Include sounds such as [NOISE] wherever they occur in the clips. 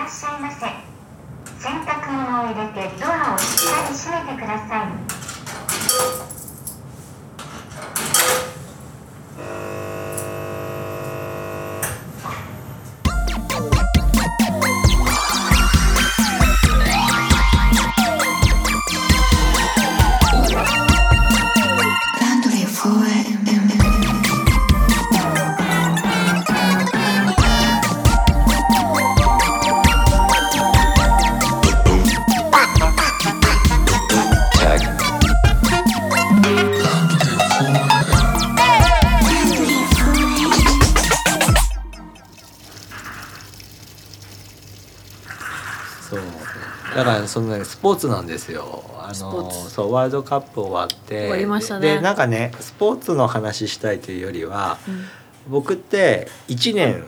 らっしゃいませ。洗濯物を入れてドアをしっかり閉めてください。そのねスポーツなんですよ。あのスポーツ。そうワールドカップ終わって。終わりましたね。でなんかねスポーツの話したいというよりは、僕って1年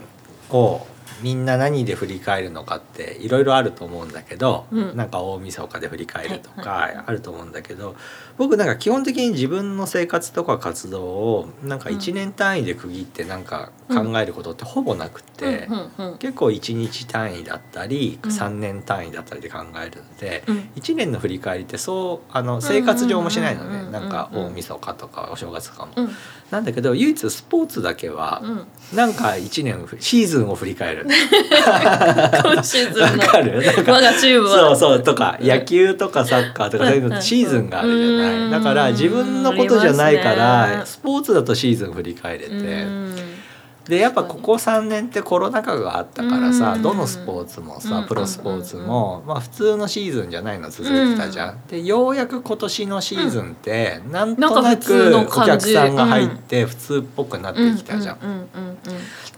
をみんな何で振り返るのかっていろいろあると思うんだけど、うん。なんか大晦日で振り返るとはいかあると思うんだけど、僕なんか基本的に自分の生活とか活動をなんか1年単位で区切ってなんか考えることってほぼなくて。結構1日単位だったりうん。3年単位だったりで考えるので、うん。1年の振り返りってそうあの生活上もしないのねなんか大晦日とかお正月とかも。うん。なんだけど唯一スポーツだけはうん。なんか1年シーズンを振り返る。今シーズンわのかる？我がチームは。そうそうとか野球とかサッカーとかそういうのシーズンがあるじゃうなん。いだから自分のことじゃないからね。スポーツだとシーズン振り返れて。うんでやっぱここ3年ってコロナ禍があったからさうんどのスポーツもさプロスポーツもまあ普通のシーズンじゃないの続いてたじゃん。でようやく今年のシーズンってなんとなくお客さんが入って普通っぽくなってきたじゃん。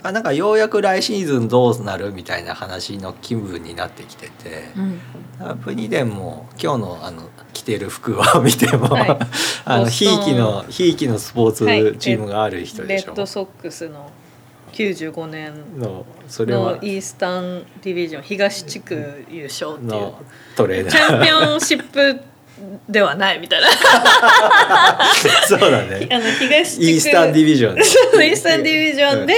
あなんかようやく来シーズンどうなるみたいな話の気分になってきてて。うん。プニデンも今日のあの着てる服を [LAUGHS] 見ても、はい。あのひいきのひいきのスポーツはい。チームがある人でしょ。レッドソックスの95年のそれイースタンディビジョン東地区優勝っていう。のトレーナチー。ャンピオンシップではないみたいな。[LAUGHS] そうだあね。[LAUGHS] の東地区。イースタンディビジョン。イースタンディビジョンで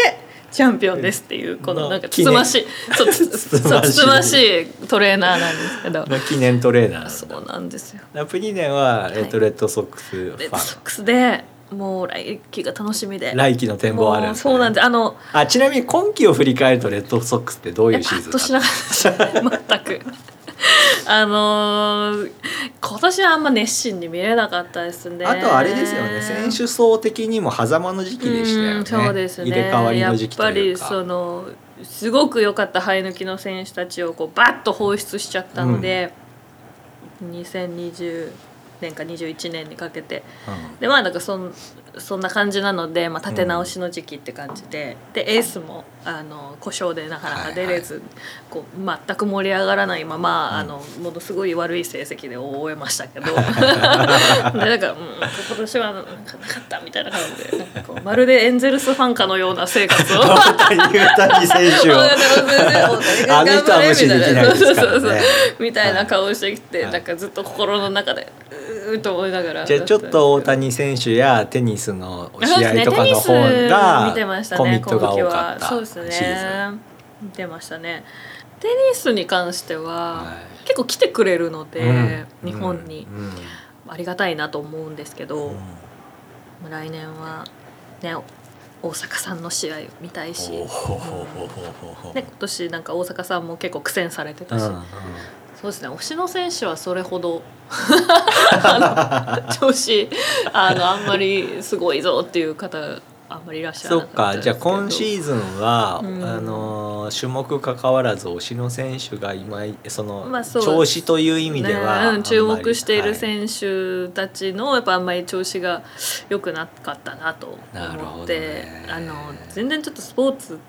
チャンピオンですっていうこのなんかつつましいそうつつましい。トレーナーなんですけど。の記念トレーナー。そうなんですよ。ラプニネはえっとはレッドソックスフレッドソッァクスでもう来季が楽しみでン。来季の展望あるもうそうなんでですあのす。あちなみに今季を振り返るとレッドソックスってどういえうシーズンパッとしなかった全く [LAUGHS] あのー今年はあんま熱心に見れなかったですねあとあれですよね選手層的にも狭間の時期でしたよね。うんそうですね入れ替わりの時期とやっぱりいうか。そのすごく良かった生え抜きの選手たちをこうバッと放出しちゃったので、2020年か21年にかけて。うん。でまあなんかそんそんな感じなので、まあ、立て直しの時期って感じで、でエースもあの故障でなかなか出れず、こう全く盛り上がらないまま、うん。あのものすごい悪い成績で終えましたけど。[LAUGHS] でなんか、うん、今年はなんかなかったみたいな感じでこう [LAUGHS] まるでエンゼルスファンかのような生活を。[LAUGHS] みたいな顔してきて、はいなんかずっと心の中でうーっと思いながらじゃあちょっと大谷選手やテニスの試合とかの方テニスが見てましたねコミットが多かったそうですね。見てましたね。テニスに関しては、はい。結構来てくれるので、うん。日本に、うん。うん。ありがたいなと思うんですけど、うん。来年はね大阪さんの試合見たいし、ね、今年なんか大阪さんも結構苦戦されてたし、うんうんそうですね。推しの選手はそれほど [LAUGHS] あの調子あのあんまりすごいぞっていう方あんまりいらっしゃらなかっじゃあ今シーーズンは、うん。あの種目関わらず推しの選手が今その、まあそう調子という意味では、うん、注目している手選手たちのやっぱあんまり調子が良くなかったなと思って、ね。あの全然ちょっとスポーツ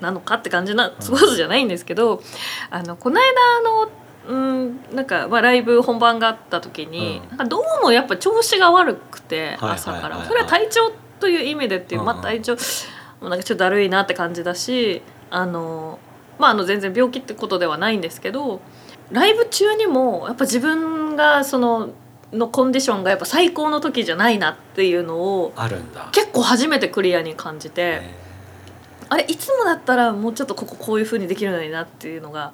なのかって感じなスポーツじゃないんですけど、あのこの間あのうん、なんか、まあ、ライブ本番があった時に、うん。なんかどうもやっぱ調子が悪くてはい朝から、それは体調という意味でっていう、うん。まあ体調もうなんかちょっとだるいなって感じだしあのまああの全然病気ってことではないんですけどライブ中にもやっぱ自分がそののコンディションがやっぱ最高の時じゃないなっていうのをあるんだ。結構初めてクリアに感じて。え。あれいつもだったらもうちょっとこここういう風にできるのになっていうのが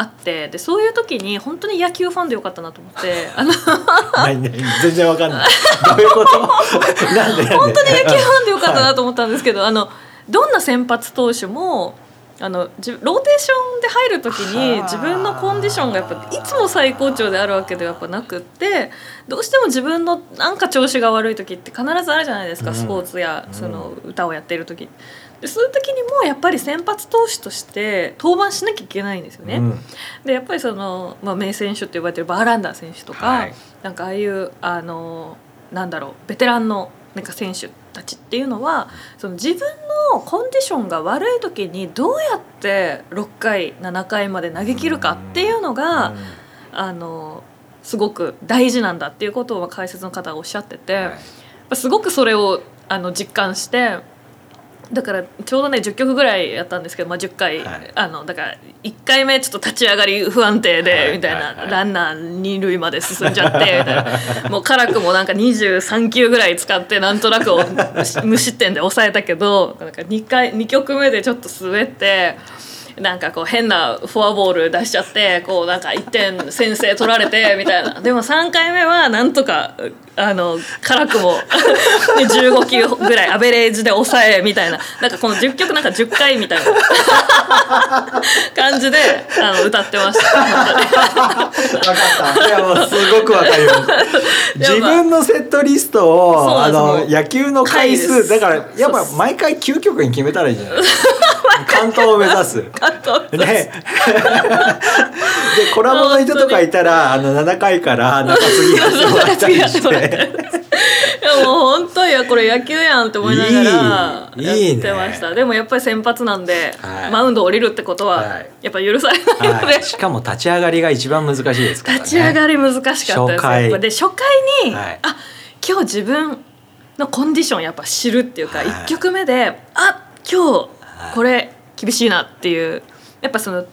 あってでそういう時に本当に野球ファンでよかったなと思って [LAUGHS] あの何何全然わかんない。[LAUGHS] どういうこと？[LAUGHS] なんで本当に野球ファンでよかったなと思ったんですけど、あのどんな先発投手もあのじローテーションで入る時にはあ。自分のコンディションがやっぱいつも最高潮であるわけではやっぱなくってどうしても自分のなんか調子が悪い時って必ずあるじゃないですか、うん。スポーツやうん。その歌をやっている時でそういう時にもやっぱり先発投手として登板しなきゃいけないんですよね。うん。でやっぱりその、まあ、名選手って呼ばれてるバーランダー選手とか、はい。なんかああいうあのなんだろうベテランのなんか選手たちっていうのはその自分のコンディションが悪い時にどうやって6回7回まで投げ切るかっていうのが、あのすごく大事なんだっていうことを解説の方がおっしゃってて、はい。すごくそれをあの実感してだからちょうどね10曲ぐらいやったんですけど、まあ、10回、はい。あのだから1回目ちょっと立ち上がり不安定で、はい。みたいな、はい。はい。ランナー二塁まで進んじゃってみたいな。もう辛くもなんか23球ぐらい使ってなんとなく [LAUGHS] 無失点で抑えたけどなんか2回2曲目でちょっと滑って。なんかこう変なフォアボール出しちゃってこうなんか1点先制取られてみたいな。でも3回目はなんとかあの辛くもで15球ぐらいアベレージで抑えみたいな。なんかこの10曲なんか10回みたいな。感じであの歌ってました。本当にわかった。いやもうすごくわかります。自分のセットリストをあの野球の回数だからやっぱ毎回究極に決めたらいいじゃないですか。[LAUGHS] 関東を目指す。あとね、[LAUGHS] でコラボの人とかいたらあの7回から中継ぎやってもらったりして。いやもう本当いやこれ野球やんって思いながらいい。いいね。やってました。でもやっぱり先発なんで、はい。マウンド降りるってことははい。やっぱ許されないので、はい、しかも立ち上がりが一番難しいですからね。立ち上がり難しかったですで初回に、はい。あ今日自分のコンディションやっぱ知るっていうか、はい。1曲目であ今日 [LAUGHS] これ厳しいなっていう。やっぱその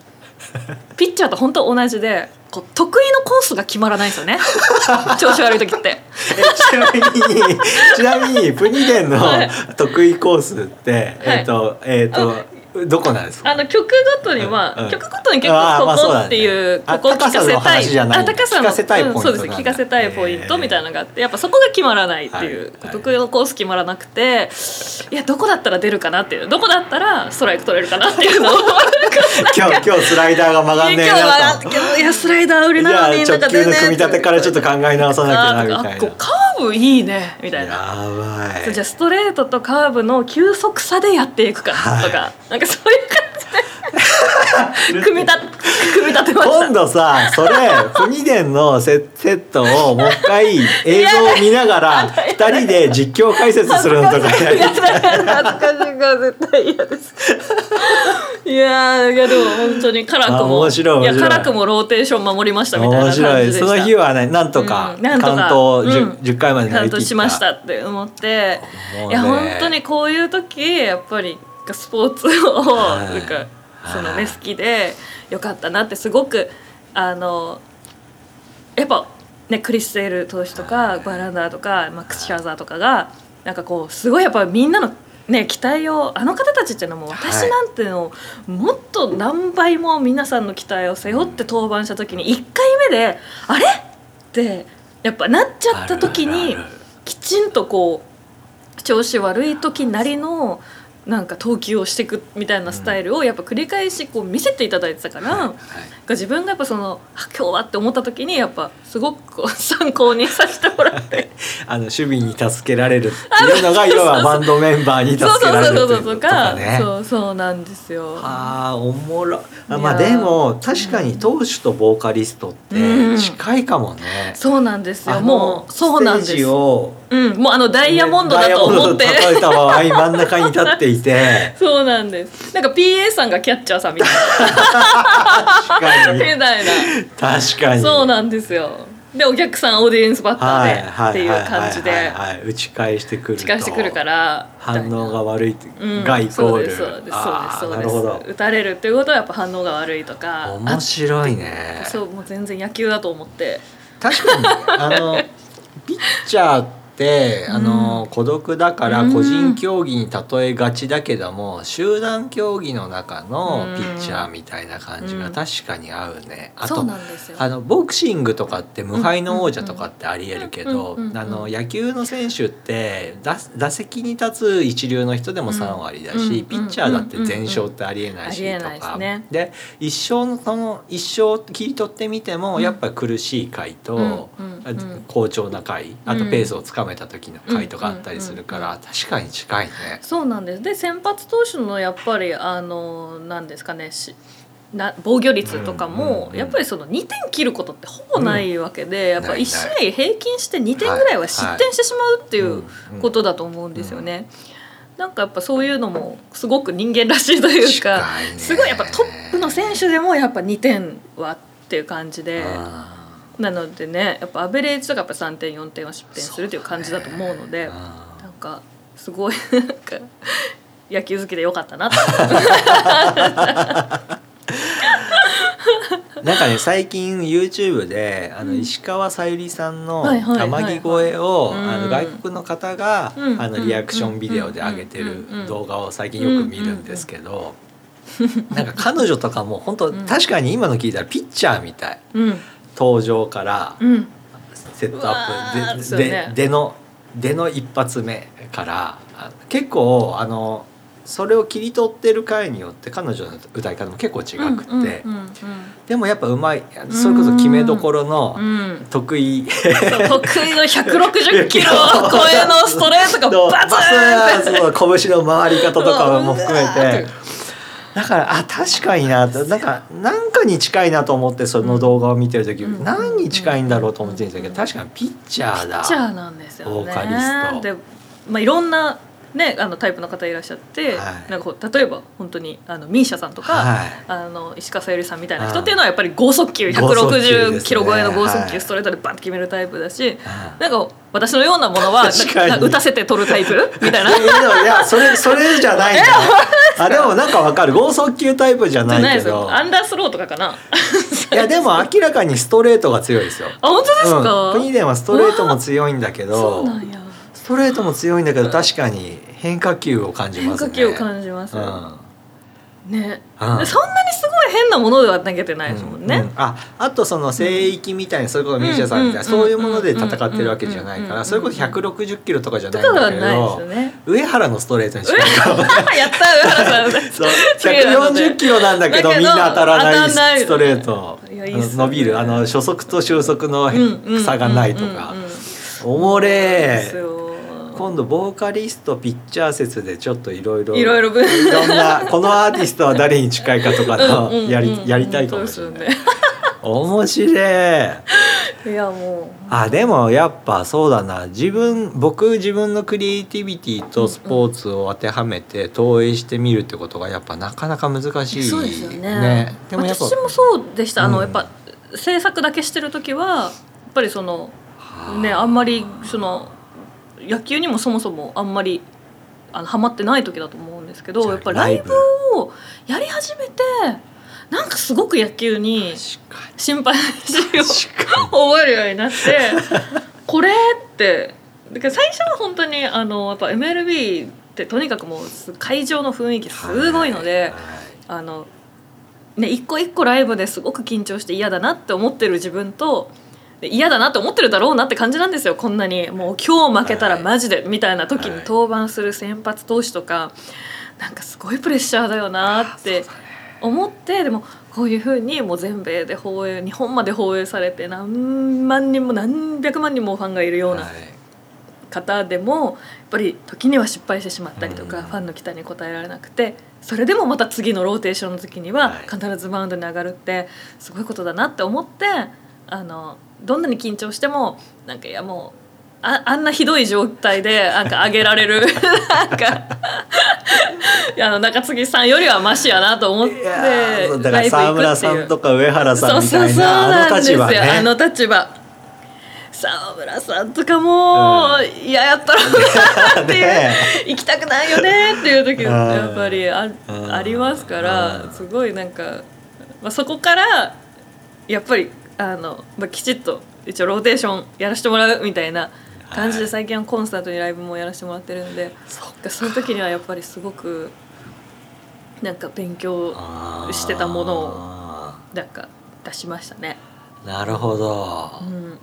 ピッチャーと本当同じでこう得意のコースが決まらないんですよね。[LAUGHS] 調子悪い時って。えちなみにちなみにプニデンのはい。得意コースって、えっ、とえっ、とどこなんですか？あの曲ごとには、うんうん。曲ごとに結構ここっていう、あここ聞かせ高さのたい話じゃない。あ高さの聞かせたいポイントうんそうです。聞かせたいポイントみたいなのがあってやっぱそこが決まらないっていう、はい。得意のコース決まらなくていやどこだったら出るかなっていう。どこだったらストライク取れるかなっていうのを [LAUGHS] [LAUGHS] 今日今日スライダーが曲がんねえいや今日はなと。いやスライダー売りじゃあなのに直球の組み立てからちょっと考え直さなきゃなみたいな。カーブいいねみたいな。やばい。じゃあストレートとカーブの急速差でやっていくかとか、なんかそういう感じで組み立て [LAUGHS] 組み立てました今度さそれプニデンのセセットをもう一回映像を見ながら [LAUGHS] 二人で実況解説するのとかやりやだやだ恥ずかしいから絶対嫌ですいやーいやでも本当に辛くあも面白い。いや辛くもローテーション守りましたみたいな面感じでした。白い。その日はねなんとかうんなんとか関東 10,、うん10回まで投げ切しましたって思って。ねいや本当にこういう時やっぱりスポーツをはいなんかそのはいね好きでよかったなってすごくあのやっぱねクリス・セール投手とかバーランダーとかマックス・シャーザーとかがなんかこうすごいやっぱみんなのね期待をあの方たちっていうのはもうはい。私なんていうのをもっと何倍も皆さんの期待を背負って登板した時に1回目であれ？ってやっぱなっちゃった時にきちんとこう調子悪い時なりのなんか投球をしていくみたいなスタイルをやっぱ繰り返しこう見せていただいてたから、はい自分がやっぱそのあ今日はって思った時にやっぱすごく参考にさせてもらって。[LAUGHS] あの守備に助けられるっていうのが要はバンドメンバーに助けられるそうかかね。そうそうなんですよ。あーおもろ。まあでも確かに投手とボーカリストって近いかもね。そうなんですよ。もうそうなんです。ステージをうんもうあのダイヤモンドだと思って、ダイヤモンドと例えた場合真ん中に立っていて。[LAUGHS] そうなんです。なんか PA さんがキャッチャーさんみたい確かなみにたいな。確かに。そうなんですよ。でお客さんオーディエンスバッタはいーでっていう感じで。打ち返してくると。近してくるから。反応が悪いうん。がイコール、そうですそうです。そうですなるほど。打たれるっていうことはやっぱ反応が悪いとか。面白いね。あそうもう全然野球だと思って。確かに。あの [LAUGHS] ピッチャーってあの孤独だから個人競技に例えがちだけども、集団競技の中のピッチャーみたいな感じが確かに合うね。うんですよ。あのボクシングとかって無敗の王者とかってありえるけどうんうんうんうんあの野球の選手って打打席に立つ一流の人でも3割だし、うんピッチャーだって全勝ってありえないしとか、で一生のその一生切り取ってみても、うん。やっぱ苦しい回と、うんうんうん好調な回あとうんペースをつかめた時の回とかあったりするから、うん確かに近いね。そうなんです。で先発投手のやっぱりあのなんですかねしな防御率とかもうんやっぱりその2点切ることってほぼないわけで、やっぱない1試合平均して2点ぐらいは失点してしまうっていうことだと思うんですよね。なんかやっぱそういうのもすごく人間らしいというかすごいやっぱトップの選手でもやっぱ2点はっていう感じで。あなのでねやっぱアベレージとかやっぱ3点4点は失点するという感じだと思うのでーあなんかすごい [LAUGHS] なんか野球好きでよかったななんかね最近 YouTube であのうん。石川さゆりさんのはいはいはいはい。天城越えをうん。あの外国の方がうん。あのリアクションビデオで上げてるうん。動画を最近よく見るんですけどなん。か彼女とかも本当確かに今の聞いたらピッチャーみたいうん登場からうん。セットアップですよね。でででのでの一発目からあ結構あのそれを切り取ってる回によって彼女の歌い方も結構違くて、うんうんでもやっぱうまい。それこそ決めどころのうんうん。得意、の160キロ [LAUGHS] 超えのストレートのがバツン拳の回り方とかも含めてだからあ確かになとなんかなんかに近いなと思ってその動画を見てる時、うん何に近いんだろうと思ってるんですけど確かにピッチャーだ。ピッチャーなんですよね。ボーカリストで、まあいろんなねあのタイプの方いらっしゃって、はいなんか例えば本当にあのミーシャさんとか、はいあの石川さゆりさんみたいな人はいっていうのはやっぱり剛速球剛速球ですね160キロ超えの剛速はい球ストレートでバンと決めるタイプだし、あなんか私のようなものは打たせて取るタイプみたいな。[LAUGHS] いやそれそれじゃないんだよ [LAUGHS] あでもなんかわかる剛速球タイプじゃじゃなないいけど。アンダースローとかかな。いや [LAUGHS] でも明らかにストレートが強いですよ。あ本当ですか？うん、プニデンはストレートも強いんだけそどうなんや。ストレートも強いんだけど確かに変化球を感じますね。変化球を感じます。うん。ね。そんなにすごい変なものでは投げてないですもんね。うん。うん。ああとその聖域みたいなそれこそミーシャさんみたいなうんそういうもので戦ってるわけじゃないかうんらそれこそ160キロとかじゃとないんだけどよね。上原のストレートに近いか。も [LAUGHS] やった上原さん。そう。次なので。140キロなんだけどみんな当たらないストレート。ね。伸びる。あの初速と終速の差がないとか。おもれですよ今度ボーカリストピッチャー説でちょっといろいろいろいろ分。いろんなこのアーティストは誰に近いかとかのうんうんうん。やりやりたいかもしれないそうです面白い。よねいやもあでもやっぱそうだな。自分僕自分のクリエイティビティとスポーツを当てはめて投影してみるってことがやっぱなかなか難しいそうですよね。うでもやっぱ私もそうでした。あの、うん。やっぱ制作だけしてる時はやっぱりそのねはあんまりその野球にもそもそもあんまりあのハマってない時だと思うんですけどやっぱライブ？をやり始めてなんかすごく野球に心配しように確かに。覚えるようになってこれってだから最初は本当にあのやっぱ MLB ってとにかくもうす会場の雰囲気すごいので、はいあのね一個一個ライブですごく緊張して嫌だなって思ってる自分とで嫌だなって思ってるだろうなって感じなんですよこんなに。もう今日負けたらマジでみたいな時にはい。登板する先発投手とかなんかすごいプレッシャーだよなって思ってでもこういうふうにもう全米で放映日本まで放映されて何万人も何百万人もファンがいるようなはい。方でもやっぱり時には失敗してしまったりとか、うん。ファンの期待に応えられなくてそれでもまた次のローテーションの時にははい。必ずマウンドに上がるってすごいことだなって思ってあのどんなに緊張してもなんかいやもう。ああんなひどい状態でなんか上げられる [LAUGHS] なんかいやあの中継ぎさんよりはマシやなと思ってだから沢村さんとか上原さんみたいなあの立場なんですよ。あのね立場。沢村さんとかもう嫌やったろうなっていう、ね。行きたくないよねっていう時うん。やっぱりあうん。ありますからうん。すごいなんか、まあ、そこからやっぱりあの、まあ、きちっと一応ローテーションやらせてもらうみたいな感じで最近はコンサートにライブもやらせてもらってるんでそっその時にはやっぱりすごくなんか勉強してたものををなんか出しましたね。なるほど、うん。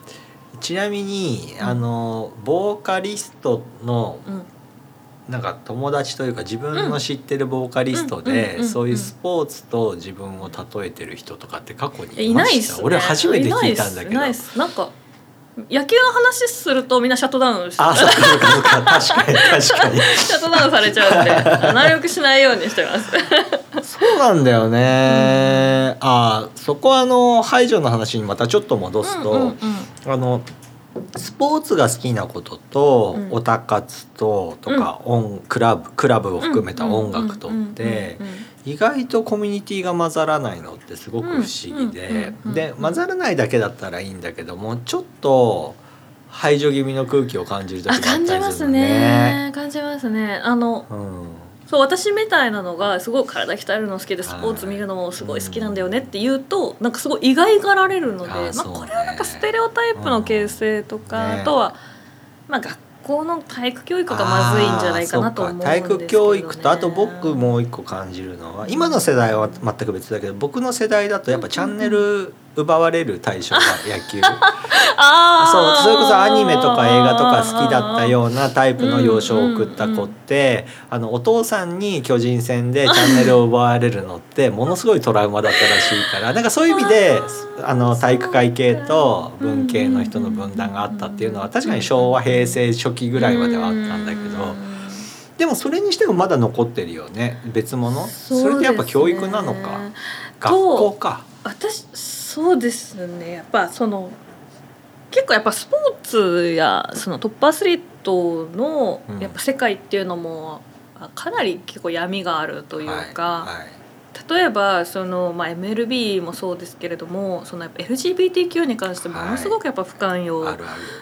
ちなみにうん。あのボーカリストのうんなんか友達というか自分の知ってるボーカリストでそういうスポーツと自分を例えてる人とかって過去にいましたないっす、ね。俺初めて聞いたんだけどいないなんか野球の話するとみんなシャットダウンしあそっかそっかそっか確かに確かにシャットダウンされちゃうんでなるべくしないようにしてます。そうなんだよね、あそこはあの排除の話にまたちょっと戻すと、うんうんうんあのスポーツが好きなことと、うん。オタ活ととか、音クラブクラブを含めた音楽とってうん。うん。うん。うん。意外とコミュニティが混ざらないのってすごく不思議で、うん。うん。うん。うん。で混ざらないだけだったらいいんだけどもちょっと排除気味の空気を感じる時もああったりするの感じますね。感じますね。あのうんそう私みたいなのがすごい体鍛えるの好きでスポーツ見るのもすごい好きなんだよねって言うとなんかすごい意外がられるのでまあ、これはなんかステレオタイプの形成とか、あとは、まあ、学校の体育教育がまずいんじゃないかなと思うんですけど、ね、体育教育とあと僕もう一個感じるのは今の世代は全く別だけど僕の世代だとやっぱチャンネル奪われる対象が [LAUGHS] 野球？あー。そうそれこそアニメとか映画とか好きだったようなタイプの幼少を送った子ってあのお父さんに巨人戦でチャンネルを奪われるのって [LAUGHS] ものすごいトラウマだったらしいからなんかそういう意味であの体育会系と文系の人の分断があったっていうのは確かに昭和平成初期ぐらいまではあったんだけどでもそれにしてもまだ残ってるよね。別物？それってやっぱ教育なのか？学校か。私そうですね。やっぱその結構やっぱスポーツやそのトップアスリートのうん。やっぱ世界っていうのもあかなり結構闇があるというか、はい。はい。例えばその、まあ、MLB もそうですけれどもそのやっぱ LGBTQ に関してものすごくやっぱ不寛容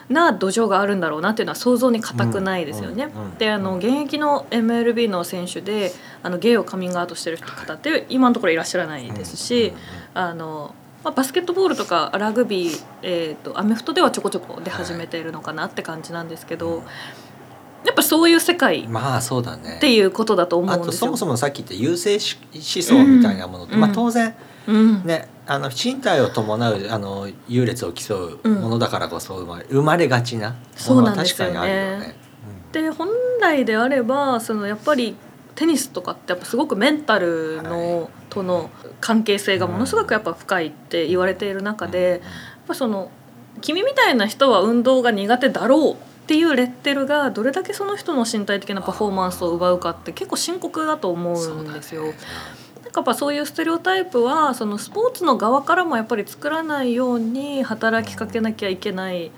な土壌があるんだろうなっていうのは想像に難くないですよね。であの現役の MLB の選手であのゲイをカミングアウトしてる方って今のところいらっしゃらないですし、あのまあ、バスケットボールとかラグビー、えー、とアメフトではちょこちょこ出始めているのかなって感じなんですけど、うん。やっぱそういう世界っまあそうだね。ていうことだと思あうんですよ。とそもそもさっき言った優生思想みたいなものって、うん。まあ当然うん。ねあの身体を伴うあの優劣を競うものだからこそ生まれ,、生まれがちなものは確かにあるよね。で本来であればそのやっぱりテニスとかってやっぱすごくメンタルの、はいとの関係性がものすごくやっぱ深いって言われている中で、やっぱその君みたいな人は運動が苦手だろうっていうレッテルがどれだけその人の身体的なパフォーマンスを奪うかって結構深刻だと思うんですよ。なんかやっぱそういうステレオタイプはそのスポーツの側からもやっぱり作らないように働きかけなきゃいけない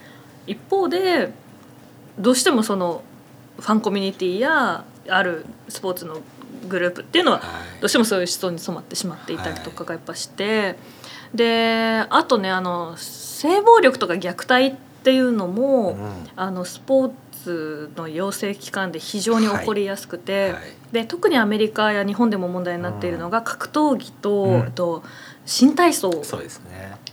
一方でどうしてもそのファンコミュニティやあるスポーツのグループっていうのははい。どうしてもそういう思想に染まってしまっていたりとかがやっぱして、であとねあの性暴力とか虐待っていうのも、うん。あのスポーツの養成機関で非常に起こりやすくて、はい。で特にアメリカや日本でも問題になっているのが格闘技と,、うんあと新体操。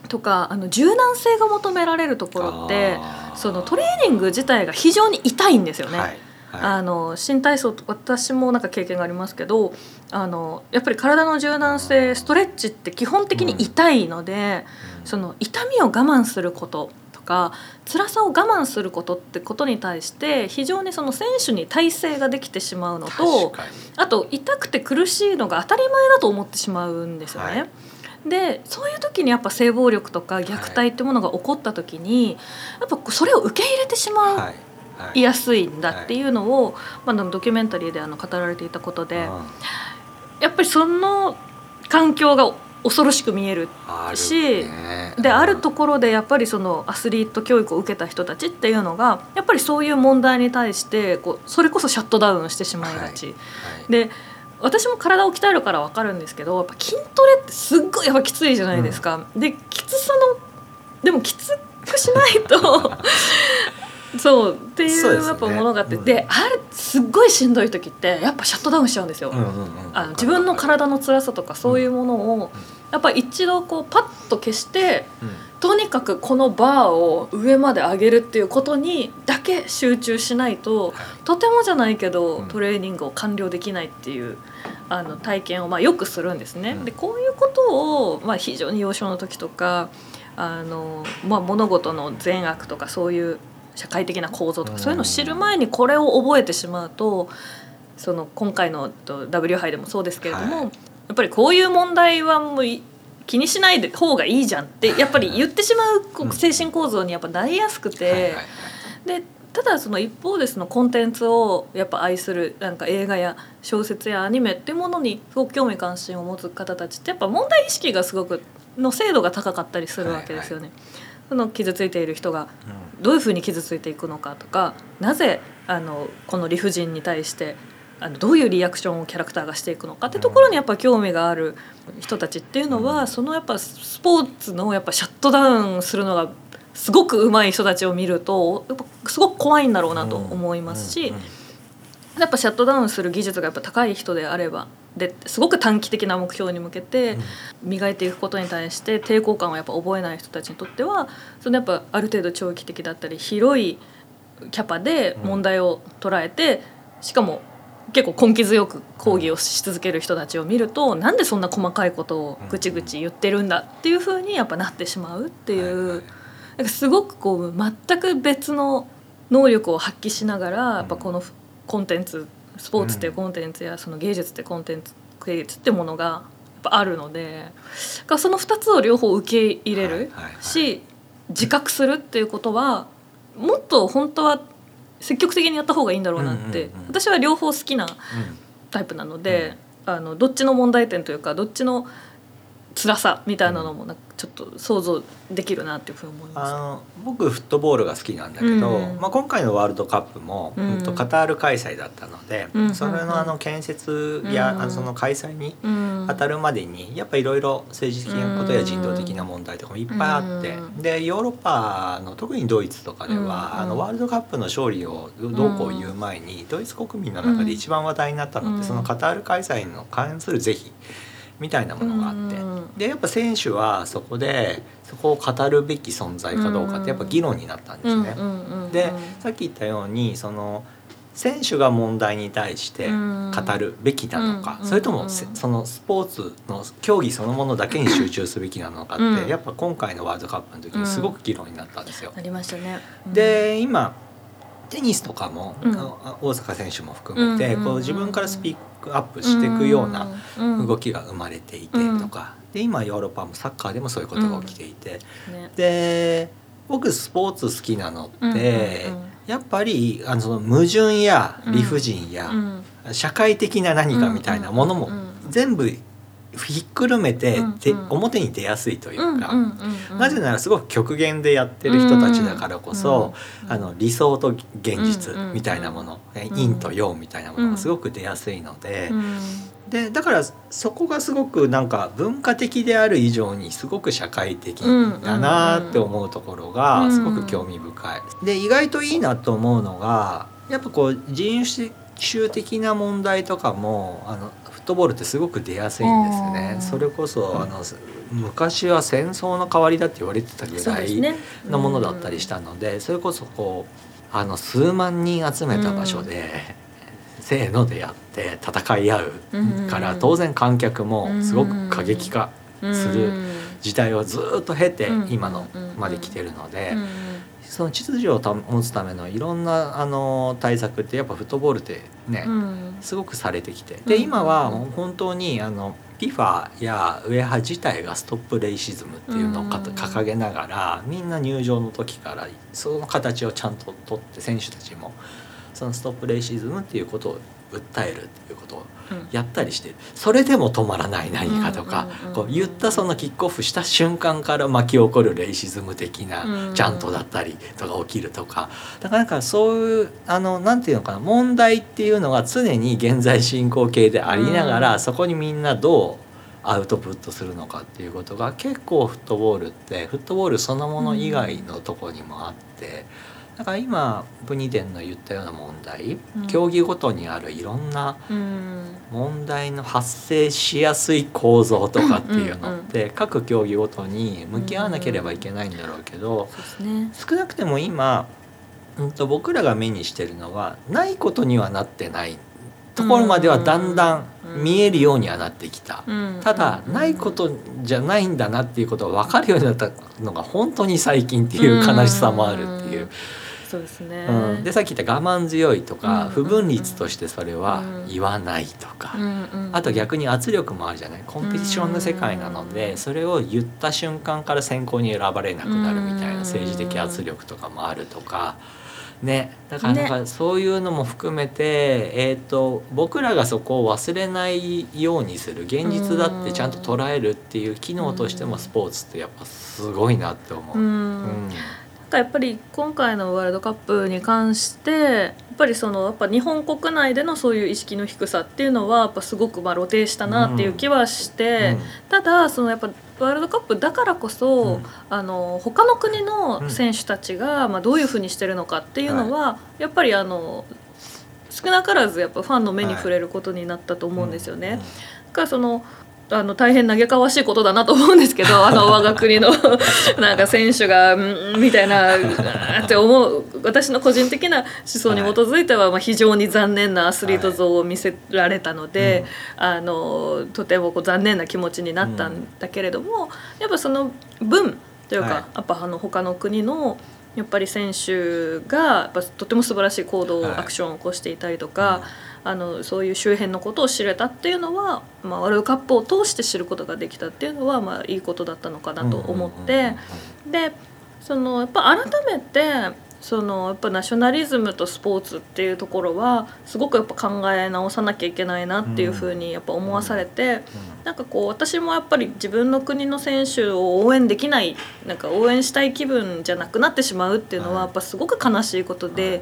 とかあの柔軟性が求められるところってそのトレーニング自体が非常に痛いんですよね。はいはいあの新体操と私もなんか経験がありますけどあのやっぱり体の柔軟性ストレッチって基本的に痛いので、うん。その痛みを我慢することとか辛さを我慢することってことに対して非常にその選手に耐性ができてしまうのとあと痛くて苦しいのが当たり前だと思ってしまうんですよね。はい。でそういう時にやっぱ性暴力とか虐待ってものが起こった時に、やっぱそれを受け入れてしまう、はい。やすいんだっていうのを、まあ、ドキュメンタリーであの語られていたことで、うん。やっぱりその環境が恐ろしく見えるしね。であるところでやっぱりそのアスリート教育を受けた人たちっていうのがやっぱりそういう問題に対してこうそれこそシャットダウンしてしまいがち、はい。で私も体を鍛えるから分かるんですけどやっぱ筋トレってすっごいやっぱきついじゃないですか。できつさのでもきつくしないと [LAUGHS] そうっていうやっぱものがあって。うん。であれすっごいしんどい時ってやっぱシャットダウンしちゃうんですよ。うんうんうん。あの自分の体の辛さとかそういうものをやっぱ一度こうパッと消してうん。とにかくこのバーを上まで上げるっていうことにだけ集中しないととてもじゃないけどうん。トレーニングを完了できないっていうあの体験をまあよくするんですね。うん。でこういうことをまあ非常に幼少の時とかあの、まあ、物事の善悪とかそういう社会的な構造とかうんそういうのを知る前にこれを覚えてしまうとその今回のと W 杯でもそうですけれども、はいやっぱりこういう問題はもうい気にしないで方がいいじゃんってやっぱり言ってしまう精神構造にやっぱなりやすくて。はいはいはいでただその一方でそのコンテンツをやっぱ愛するなんか映画や小説やアニメっていうものにすごく興味関心を持つ方たちってやっぱ問題意識がすごくの精度が高かったりするわけですよね。その傷ついている人がどういうふうに傷ついていくのかとかなぜあのこの理不尽に対してあのどういうリアクションをキャラクターがしていくのかってところにやっぱ興味がある人たちっていうのは、うん。そのやっぱスポーツのやっぱシャットダウンするのがすごく上手い人たちを見るとやっぱすごく怖いんだろうなと思いますし、やっぱシャットダウンする技術がやっぱ高い人であればですごく短期的な目標に向けて磨いていくことに対して抵抗感をやっぱ覚えない人たちにとってはそのやっぱある程度長期的だったり広いキャパで問題を捉えてしかも結構根気強く抗議をし続ける人たちを見るとなんでそんな細かいことをぐちぐち言ってるんだっていうふうにやっぱなってしまうっていう。なんかすごくこう全く別の能力を発揮しながらやっぱこのコンテンツスポーツっていうコンテンツやその芸術ってコンテンツ芸術ってものがやっぱあるのでだからその2つを両方受け入れるはいはいはい。し自覚するっていうことはもっと本当は積極的にやった方がいいんだろうなって、うんうんうん。私は両方好きなタイプなので、あのどっちの問題点というかどっちの辛さみたいなのもなんかちょっと想像できるなっていうふうに思いまあの僕フットボールが好きなんだけど、うん。まあ、今回のワールドカップも、うん。うんとカタール開催だったので、うん。それのあの建設や、うん。あのその開催にす。うん。当たるまでにやっぱいろいろ政治的なことや人道的な問題とかもいっぱいあって、うん。でヨーロッパの特にドイツとかでは、うん。あのワールドカップの勝利をどうこう言う前に、ドイツ国民の中で一番話題になったのって、うん。そのカタール開催の関する是非みたいなものがあって、うんでやっぱ選手はそこでそこを語るべき存在かどうかってやっぱ議論になったんですね。でさっき言ったようにその選手が問題に対して語るべきなのか、うんそれともそのスポーツの競技そのものだけに集中すべきなのかって、うん。やっぱ今回のワールドカップの時にすごく議論になったんですよ。ありましたね。うん。で今テニスとかも、うん。あ大坂選手も含めて、うんこう自分からスピークアップしていくような動き、きが生まれていてとか、で今ヨーロッパもサッカーでもそういうことが起きていて、ね。で僕スポーツ好きなのって、やっぱりあのその矛盾や理不尽や、うん。社会的な何かみたいなものも全部ひっくるめて、うんでうん。表に出やすいというか、なぜならすごく極限でやってる人たちだからこそ、うんあの理想と現実みたいなもの、陰と陽みたいなものがすごく出やすいので。うん。でだからそこがすごくなんか文化的である以上にすごく社会的だなって思うところがすごく興味深い。で意外といいなと思うのがやっぱこう人種的な問題とかもあのフットボールってすごく出やすいんですね。うん。それこそあの昔は戦争の代わりだって言われてたぐらいのものだったりしたので、それこそこうあの数万人集めた場所で、せーのでやって戦い合うから、うん。当然観客もすごく過激化うん。する時代をずっと経てうん。今のまで来てるので、うんその秩序を保つためのいろんなあの対策ってやっぱフットボールってね、うん。すごくされてきて。でうん。今はもう本当にあの FIFA やウェハ自体がストップレイシズムっていうのをかうん。掲げながらみんな入場の時からその形をちゃんと取って選手たちもそのストップレイシズムっていうことを訴えるっていうことをうん。やったりしてそれでも止まらない何かとかうんうんうんこう言ったそのキックオフした瞬間から巻き起こるレイシズム的うなん。チャントだったりとか起きるとかだからなんかそういうあのなんていうのかな問題っていうのが常に現在進行形でありながら、うん。そこにみんなどうアウトプットするのかっていうことが結構フットボールってフットボールそのもの以外のとこにもあって。だから今ブニデンの言ったような問題、うん。競技ごとにあるいろんなうん。問題の発生しやすい構造とかっていうのって各競技ごとに向き合わなければいけないんだろうけどね。少なくても今、うん、と僕らが目にしてるのはないことにはなってないところまではだんだん見えるようにはなってきた。ただないことじゃないんだなっていうことが分かるようになったのが本当に最近っていう悲しさもあるっていう。そうですね、うん、でさっき言った我慢強いとかうん不分率としてそれは言わないとか。あと逆に圧力もあるじゃない？コンペティションの世界なのうん。でそれを言った瞬間から選考に選ばれなくなるみたいうん。な政治的圧力とかもあるとか。ね、だからねなんかそういうのも含めて、えー、と僕らがそこを忘れないようにする。現実だってちゃんと捉えるっていう機能としてもスポーツってやっぱすごいなって思う。うかやっぱり今回のワールドカップに関してやっぱりそのやっぱ日本国内でのそういう意識の低さっていうのはやっぱすごくまあ露呈したなっていう気はして、ただそのやっぱワールドカップだからこそ、うん。あの他の国の選手たちがまあどういうふうにしてるのかっていうのは、やっぱりあの少なからずやっぱファンの目に触れることになったと思うんですよね。だからそのあの大変嘆かわしいことだなと思うんですけど [LAUGHS] あの我が国の [LAUGHS] なんか選手がうんみたいなって思う私の個人的な思想に基づいては、まあ、非常に残念なアスリート像を見せられたので、あのとてもこう残念な気持ちになったんだけれども、やっぱその分というか、はい。やっぱあの他の国のやっぱり選手がやっぱとても素晴らしい行動、はい。アクションを起こしていたりとか、あのそういう周辺のことを知れたっていうのは、まあ、ワールドカップを通して知ることができたっていうのは、まあ、いいことだったのかなと思って、でそのやっぱ改めてそのやっぱナショナリズムとスポーツっていうところはすごくやっぱ考え直さなきゃいけないなっていうふうにやっぱ思わされて。なんかこう私もやっぱり自分の国の選手を応援できないなんか応援したい気分じゃなくなってしまうっていうのははい。やっぱすごく悲しいことで、はい。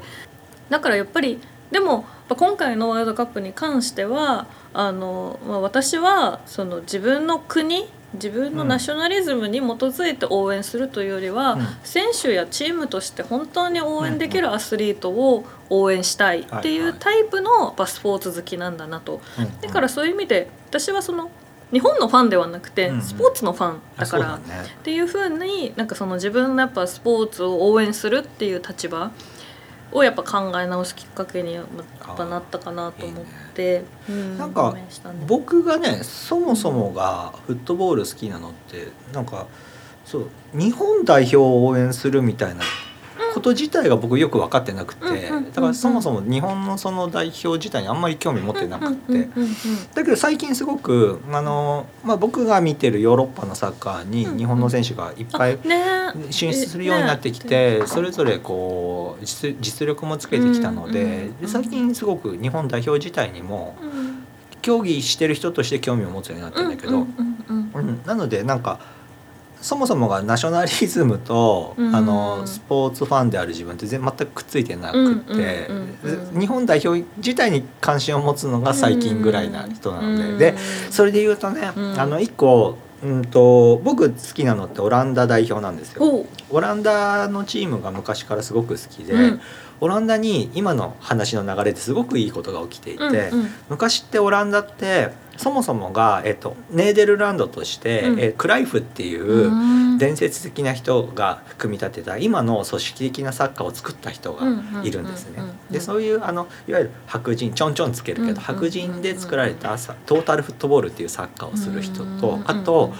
だからやっぱりでもやっぱ今回のワールドカップに関してはあの、まあ、私はその自分の国自分のナショナリズムに基づいて応援するというよりは、うん。選手やチームとして本当に応援できるアスリートを応援したいっていうタイプのスポーツ好きなんだなと。だからそういう意味で私はその日本のファンではなくてスポーツのファンだからっていうふうになんかその自分のやっぱスポーツを応援するっていう立場をやっぱ考え直すきっかけにやっぱなったかなと思ってうんなんか僕がねそもそもがフットボール好きなのってなんかそう日本代表を応援するみたいなこと自体が僕よく分かってなくてだからそもそも日本のその代表自体にあんまり興味持ってなくて。だけど最近すごくあの、まあ、僕が見てるヨーロッパのサッカーに日本の選手がいっぱい進出するようになってきてそれぞれこう実実力もつけてきたのでで最近すごく日本代表自体にもうん。競技してる人として興味を持つようになったんだけど、なのでなんかそもそもがナショナリズムと、うん。あのスポーツファンである自分って全全くくっついてなくって、日本代表自体に関心を持つのが最近ぐらいな人なので、うん。でそれで言うとね、うん。あの一個、うん、と僕好きなのってオランダ代表なんですよ。ほオランダのチームが昔からすごく好きで、オランダに今の話の流れですごくいいことが起きていて、うんうん。昔ってオランダってそもそもが、えっと、ネーデルランドとして、うん。えクライフっていううん。伝説的な人が組み立てた今の組織的なサッカーを作った人がいるんですねうんうん。うんうん。でそういうあのいわゆる白人ちょんちょんつけるけうんうんど白人で作られたさトータルフットボールっていうサッカーをする人うんとあと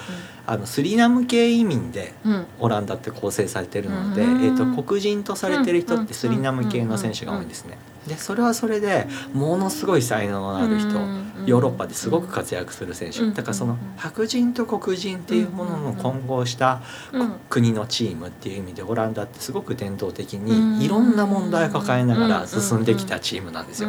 あのスリナム系移民でオランダって構成されてるので、うん。えー、と黒人とされてる人ってスリナム系の選手が多いんですね。でそれはそれでものすごい才能のある人、ヨーロッパですごく活躍する選手、うん。だからその白人と黒人っていうものの混合したうん。国のチームっていう意味でオランダってすごく伝統的うん。にいろんな問題を抱えながら進んできたチームなんですよ。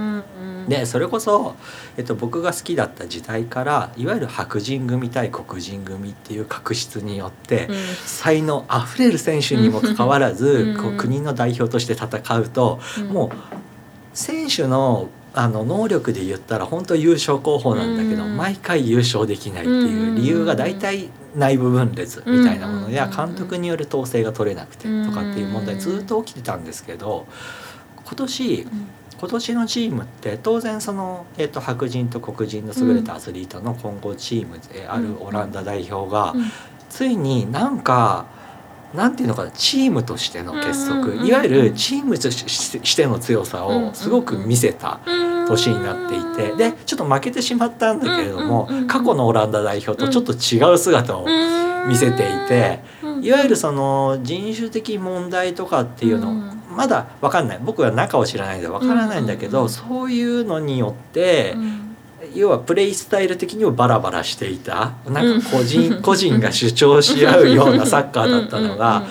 でそれこそ、えっと、僕が好きだった時代からいわゆる白人組対黒人組っていう確執によって、うん。才能あふれる選手にもかかわらず、うん。こう国の代表として戦うと、うん。もう選手のあの能力で言ったら本当優勝候補なんだけど、うん。毎回優勝できないっていう理由が大体内部分裂みたいなもの。やうん。監督による統制が取れなくてとかっていう問題ずっと起きてたんですけど今年今年のチームって当然その、えっと白人と黒人の優れたアスリートの混合チームであるオランダ代表がうん。ついになんかなんていうのかなチームとしての結束、うんうんうんいわゆるチームとししての強さをすごく見せた年になっていて。でちょっと負けてしまったんだけれどもうんうんうん過去のオランダ代表とちょっと違う姿を見せていていわゆるその人種的問題とかっていうのうん。まだ分かんない。僕は中を知らないんで分からないんだけどうんうんうんそういうのによって要はプレイスタイル的にもバラバラしていたなんか個人 [LAUGHS] 個人が主張し合うようなサッカーだったのが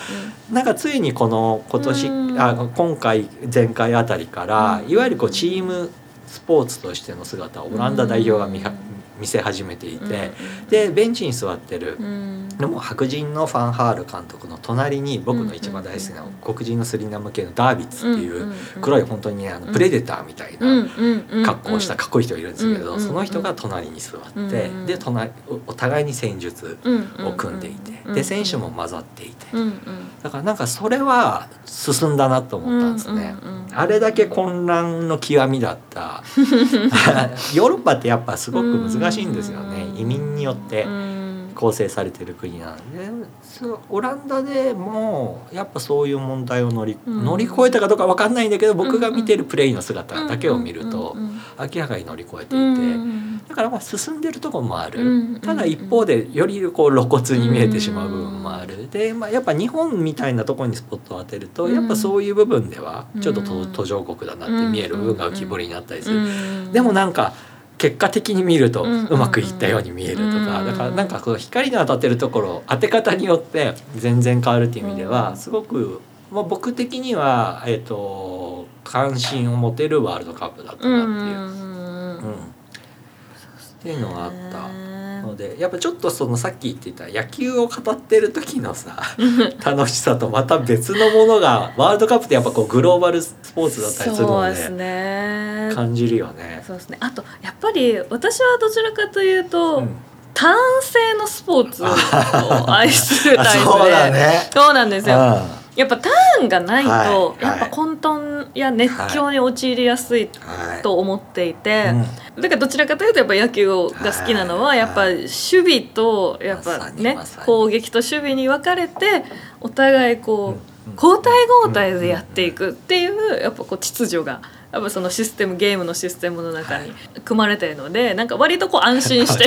なんかついにこの今年うん。あ今回前回あたりからうん。いわゆるこうチームスポーツとしての姿をオランダ代表が見せ始めていてでベンチに座ってるでも白人のファンハール監督の隣に僕の一番大好きな黒人のスリナム系のダービッツっていう黒い本当にねあのプレデターみたいな格好をしたかっこいい人がいるんですけどその人が隣に座ってうんで隣おお互いに戦術を組んでいてで選手も混ざっていて。だからなんかそれは進んだなと思ったんですね。あれだけ混乱の極みだった。[LAUGHS] [LAUGHS] ヨーロッパってやっぱすごく難しいんですよね。移民によって構成されてる国なんでオランダでもやっぱそういう問題を乗り,、うん。乗り越えたかどうか分かんないんだけど僕が見てるプレイの姿だけを見ると明らかに乗り越えていて。だからまあ進んでるところもある、うんただ一方でよりこう露骨に見えてしまう部分もある、で、まあ、やっぱ日本みたいなところにスポットを当てると、うん。やっぱそういう部分ではちょっと途上国だなって見える部分が浮き彫りになったりする、うん。でもなんか結果的に見るとうまくいったように見えるとか、うんだからなんかこう光の当たってるところ当て方によって全然変わるっていう意味ではうん。すごく、まあ、僕的には、えっと関心を持てるワールドカップだったなっていう。うんっていうのがあったのでやっぱちょっとそのさっき言ってた野球を語ってる時のさ [LAUGHS] 楽しさとまた別のものがワールドカップってやっぱこうグローバルスポーツだったりするのそうですでね。感じるよね。そうですね。あとやっぱり私はどちらかというと、うん。単性のスポーツを愛するあタイプで。そうだね。そうなんですよ。うんやっぱターンがないと、はいやっぱ混沌や熱狂に陥りやすいはい。と思っていて、うん。だからどちらかというとやっぱ野球が好きなのははい。やっぱ守備とやっぱねまさに攻撃と守備に分かれてお互いこうんう交代交代でやっていくっていうやっぱこう秩序が。やっぱそのシステムゲームのシステムの中に組まれているのでなんか割とこう安心して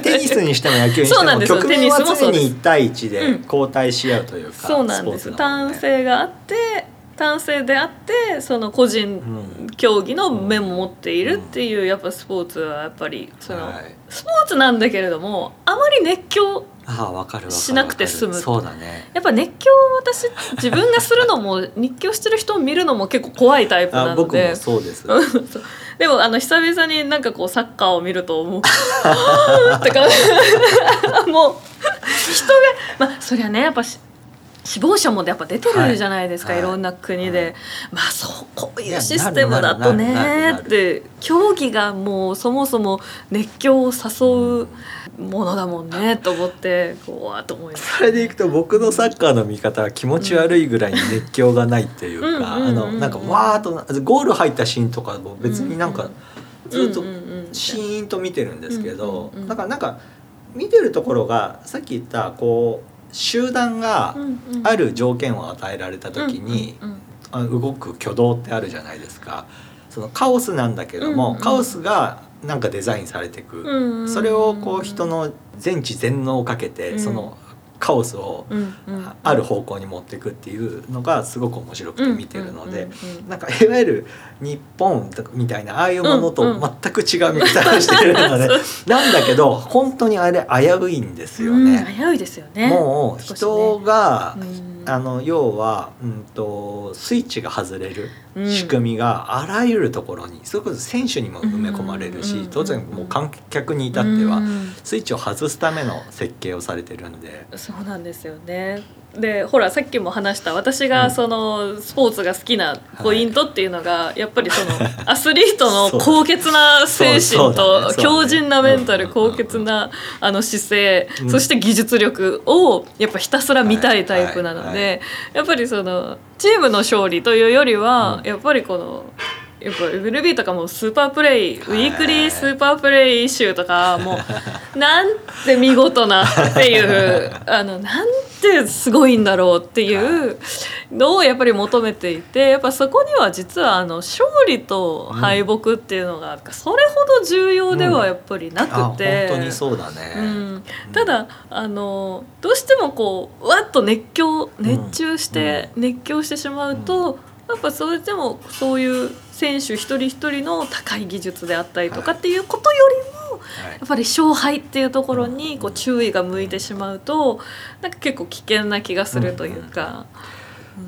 テニスにしても野球にしてもそうなんですよ。局面は常に1対1でうん。交代し合うというか、そうなんです。単性があって単性であってその個人うん。競技の面も持っているっていうやっぱスポーツはやっぱりその、はい。スポーツなんだけれどもあまり熱狂ああわかるしなくて済む。そうだね。やっぱ熱狂を私自分がするのも [LAUGHS] 熱狂してる人を見るのも結構怖いタイプなのあ僕もでそうです。[LAUGHS] でもあの久々になんかこうサッカーを見るともうって感じもう人がまあそりゃねやっぱし死亡者もやっぱ出てるじゃないですか、はい。い、ろんな国で、はい。まあそうこういうシステムだとねって競技がもうそもそも熱狂を誘うものだもんねと思ってこうと思います。それでいくと僕のサッカーの見方は気持ち悪いぐらいに熱狂がないっていうか、うんあのなんかわーっとなゴール入ったシーンとかも別になんかずっとシーンと見てるんですけど、だからなんか見てるところがさっき言ったこう集団がある条件を与えられた時に、動く挙動ってあるじゃないですか。そのカオスなんだけども、うんうん。カオスがなんかデザインされていく、うんうん。それをこう人の全知全能をかけて、うん。そのカオスをある方向に持っていくっていうのがすごく面白くて見てるので、なんかいわゆる日本みたいなああいうものと全く違う見方をしてるので、[LAUGHS] なんだけど本当にあれ危ういんですよね。うん危ういですよね。もう人が、うん。あの要は、うん、とスイッチが外れる仕組みがあらゆるところにそれこそ選手にも埋め込まれるし、うん当然もう観客に至ってはうんスイッチを外すための設計をされてるんで。そうなんですよね。でほらさっきも話した私うん。がそのスポーツが好きなポイントっていうのが、やっぱりその [LAUGHS] アスリートの高潔な精神と強靭なメンタルうん高潔なあの姿勢うん。そして技術力をやっぱひたすら見たいタイプなのでやっぱりそのチームの勝利というよりはうん。やっぱりこの。やっぱ MLB とかもスーパープレイ、はい。ウィークリースーパープレイ集とかもう [LAUGHS] なんて見事なっていうあのなんてすごいんだろうっていうのをやっぱり求めていてやっぱそこには実はあの勝利と敗北っていうのがそれほど重要ではやっぱりなあくて。本当にそうだね、うん、ただあのどうしてもこうわっと熱狂熱中して、熱狂してしまうと、やっぱそれでもそういう選手一人一人の高い技術であったりとかっていうことよりも、はいやっぱり勝敗っていうところにこう注意が向いてしまうとなんか結構危険な気がするというか。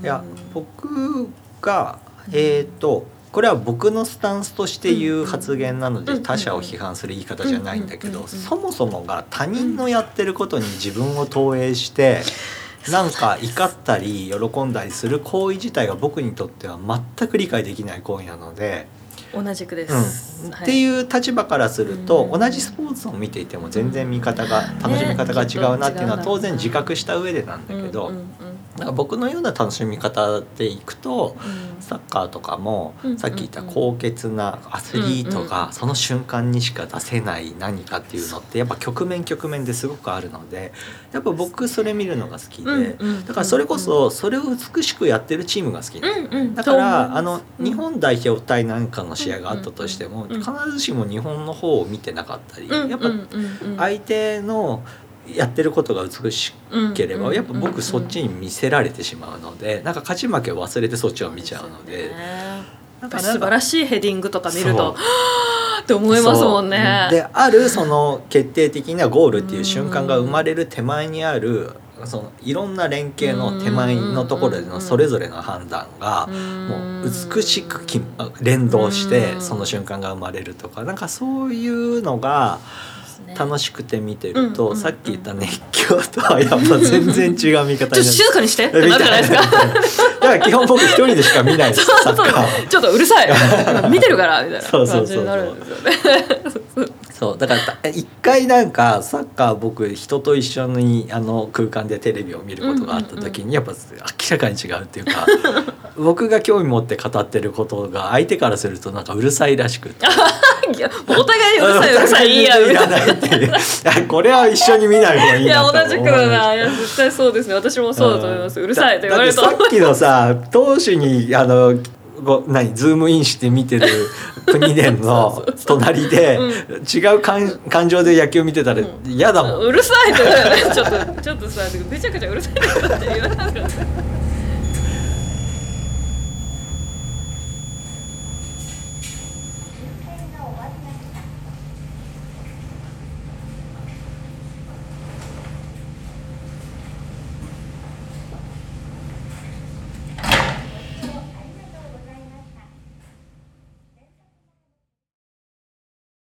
いや僕がえっ、とこれは僕のスタンスとして言う発言なのでうん。他者を批判する言い方じゃないんだけどうん。そもそもが他人のやってることに自分を投影してなんか怒ったり喜んだりする行為自体が僕にとっては全く理解できない行為なので。同じくでうん。す、っていう立場からすると、うん。同じスポーツを見ていても全然見方が楽しみ方が違うなっていうのは当然自覚した上でなんだけど、うんうんなんか僕のような楽しみ方でいくとうん。サッカーとかもうんさっき言った高潔なアスリートがその瞬間にしか出せない何かっていうのってやっぱ局面局面ですごくあるのでやっぱ僕それ見るのが好きでだからそれこそそれを美しくやってるチームが好きだからあの日本代表対なんかの試合があったとしても必ずしも日本の方を見てなかったりやっぱ相手のやってることが美しければやっぱ僕そっちに見せられてしまうのでなんか勝ち負けを忘れてそっちを見ちゃうので。なんか素晴らしいヘディングとか見るとって思いますもんね。であるその決定的なゴールっていう瞬間が生まれる手前にあるそのいろんな連携の手前のところでのそれぞれの判断がもう美しくき連動してその瞬間が生まれるとかなんかそういうのが楽しくて見てると、うんさっき言った熱狂とはやっぱ全然違う見方に静かにして。ってなるじゃないですか？だから基本僕一人でしか見ないです。サッカーを。ちょっとうるさい。見てるからみたいなそうそうそうそう感じになるんですよね。[LAUGHS] そうだから [LAUGHS] た一回なんかサッカー僕人と一緒にあの空間でテレビを見ることがあった時にやっぱ明らかに違うっていうか [LAUGHS] 僕が興味持って語ってることが相手からするとなんかうるさいらしくて [LAUGHS] お互いうるさいうるさいいいやみいらたいっていういやこれは一緒に見ない方がいいいやなと思う同じくだな。いや絶対そうですね。私もそうだと思います。うるさいと言われると。さっきのさ投手にあのご何ズームインして見てる国伝の隣で違う感感情で野球見てたら嫌だもん、うるさいとかねちょっとちょっとさめちゃくちゃうるさいとかって言わなかった。